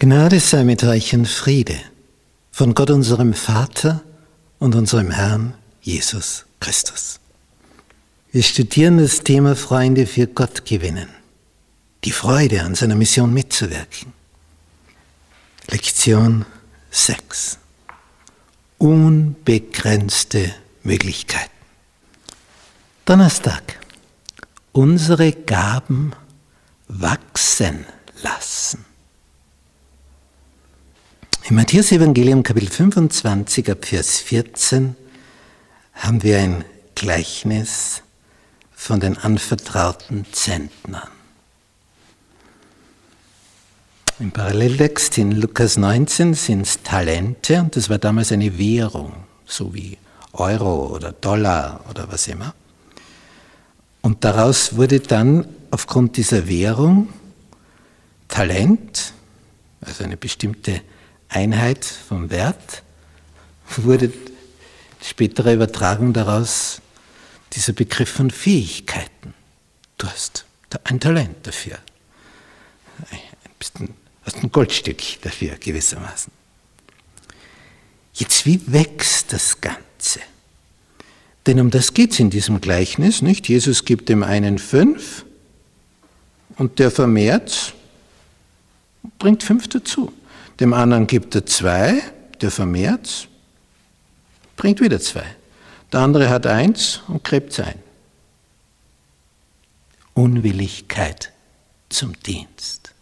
Gnade sei mit euch und Friede von Gott unserem Vater und unserem Herrn Jesus Christus. Wir studieren das Thema Freunde für Gott gewinnen, die Freude an seiner Mission mitzuwirken. Lektion 6. Unbegrenzte Möglichkeiten. Donnerstag. Unsere Gaben wachsen lassen. Im Matthäus-Evangelium Kapitel 25 ab Vers 14 haben wir ein Gleichnis von den anvertrauten Zentnern. Im Paralleltext in Lukas 19 sind es Talente und das war damals eine Währung, so wie Euro oder Dollar oder was immer. Und daraus wurde dann aufgrund dieser Währung Talent, also eine bestimmte Einheit vom Wert, wurde spätere Übertragung daraus dieser Begriff von Fähigkeiten. Du hast ein Talent dafür. Du hast ein Goldstück dafür gewissermaßen. Jetzt, wie wächst das Ganze? Denn um das geht es in diesem Gleichnis, nicht? Jesus gibt dem einen fünf und der vermehrt, bringt fünf dazu. Dem anderen gibt er zwei, der vermehrt, bringt wieder zwei. Der andere hat eins und gräbt sein. Unwilligkeit zum Dienst.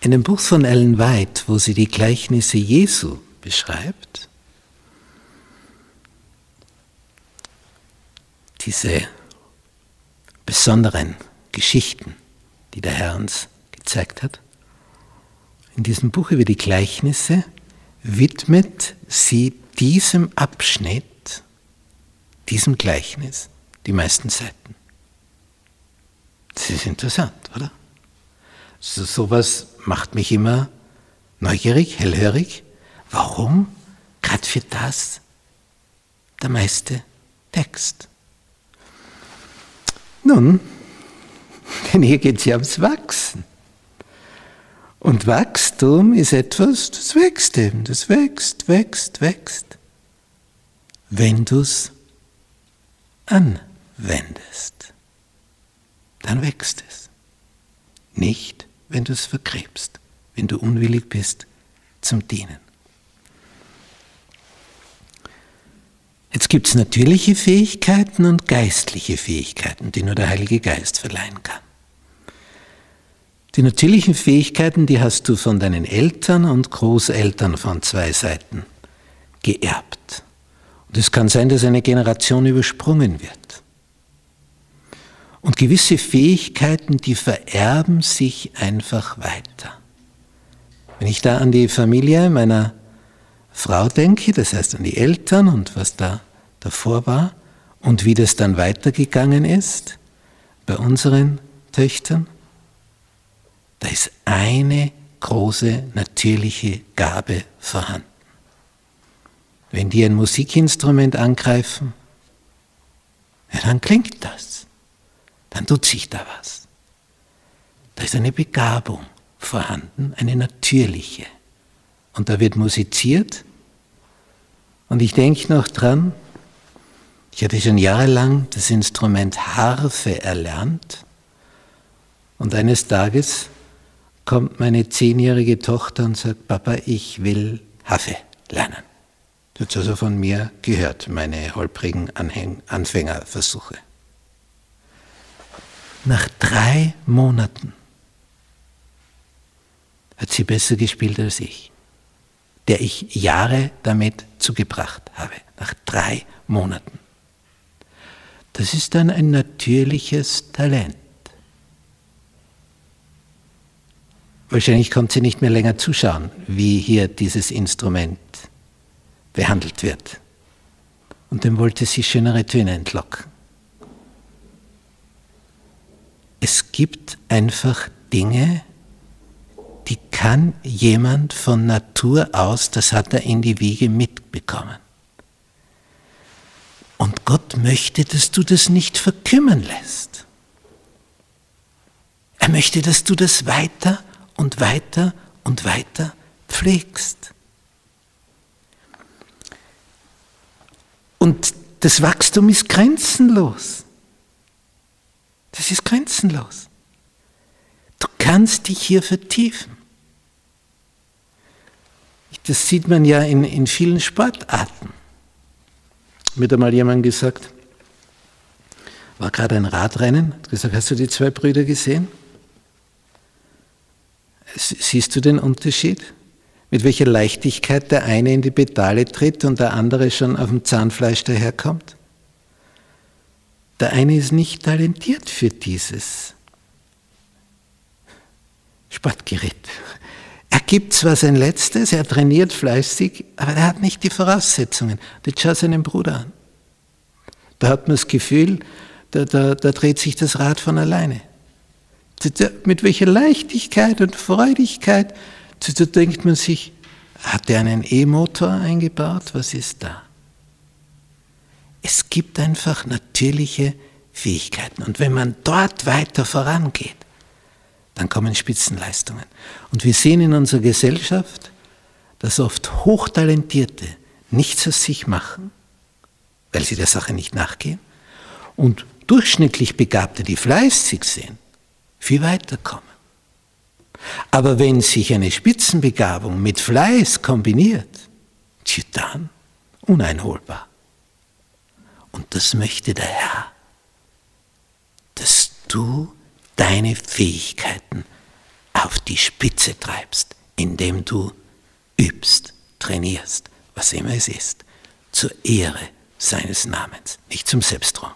In dem Buch von Ellen White, wo sie die Gleichnisse Jesu beschreibt, diese besonderen Geschichten, die der Herr uns gezeigt hat. In diesem Buch über die Gleichnisse widmet sie diesem Abschnitt, diesem Gleichnis, die meisten Seiten. Das ist interessant, oder? So, sowas macht mich immer neugierig, hellhörig. Warum gerade für das der meiste Text? Nun, denn hier geht es ja ums Wachsen. Und Wachstum ist etwas, das wächst eben, das wächst, wächst, wächst, wenn du es anwendest. Dann wächst es. Nicht, wenn du es vergräbst, wenn du unwillig bist zum Dienen. Jetzt gibt es natürliche Fähigkeiten und geistliche Fähigkeiten, die nur der Heilige Geist verleihen kann. Die natürlichen Fähigkeiten, die hast du von deinen Eltern und Großeltern von zwei Seiten geerbt. Und es kann sein, dass eine Generation übersprungen wird. Und gewisse Fähigkeiten, die vererben sich einfach weiter. Wenn ich da an die Familie meiner Frau denke, das heißt an die Eltern und was da davor war und wie das dann weitergegangen ist bei unseren Töchtern, da ist eine große natürliche Gabe vorhanden. Wenn die ein Musikinstrument angreifen, ja, dann klingt das, dann tut sich da was. Da ist eine Begabung vorhanden, eine natürliche. Und da wird musiziert und ich denke noch dran, ich hatte schon jahrelang das Instrument Harfe erlernt und eines Tages kommt meine zehnjährige Tochter und sagt, Papa, ich will Harfe lernen. Das hat also von mir gehört, meine holprigen Anhäng Anfängerversuche. Nach drei Monaten hat sie besser gespielt als ich der ich Jahre damit zugebracht habe, nach drei Monaten. Das ist dann ein natürliches Talent. Wahrscheinlich konnte sie nicht mehr länger zuschauen, wie hier dieses Instrument behandelt wird. Und dem wollte sie schönere Töne entlocken. Es gibt einfach Dinge, die kann jemand von Natur aus, das hat er in die Wiege mitbekommen. Und Gott möchte, dass du das nicht verkümmern lässt. Er möchte, dass du das weiter und weiter und weiter pflegst. Und das Wachstum ist grenzenlos. Das ist grenzenlos. Du kannst dich hier vertiefen. Das sieht man ja in, in vielen Sportarten. Mir hat einmal jemand gesagt, war gerade ein Radrennen, hat gesagt, hast du die zwei Brüder gesehen? Siehst du den Unterschied? Mit welcher Leichtigkeit der eine in die Pedale tritt und der andere schon auf dem Zahnfleisch daherkommt? Der eine ist nicht talentiert für dieses Sportgerät. Er gibt zwar sein Letztes, er trainiert fleißig, aber er hat nicht die Voraussetzungen. Jetzt schau seinen Bruder an. Da hat man das Gefühl, da, da, da dreht sich das Rad von alleine. Mit welcher Leichtigkeit und Freudigkeit da denkt man sich, hat er einen E-Motor eingebaut? Was ist da? Es gibt einfach natürliche Fähigkeiten. Und wenn man dort weiter vorangeht, dann kommen Spitzenleistungen. Und wir sehen in unserer Gesellschaft, dass oft Hochtalentierte nichts aus sich machen, weil sie der Sache nicht nachgehen, und durchschnittlich Begabte, die fleißig sind, viel weiterkommen. Aber wenn sich eine Spitzenbegabung mit Fleiß kombiniert, dann uneinholbar. Und das möchte der Herr, dass du deine Fähigkeiten auf die Spitze treibst, indem du übst, trainierst, was immer es ist, zur Ehre seines Namens, nicht zum Selbsttraum.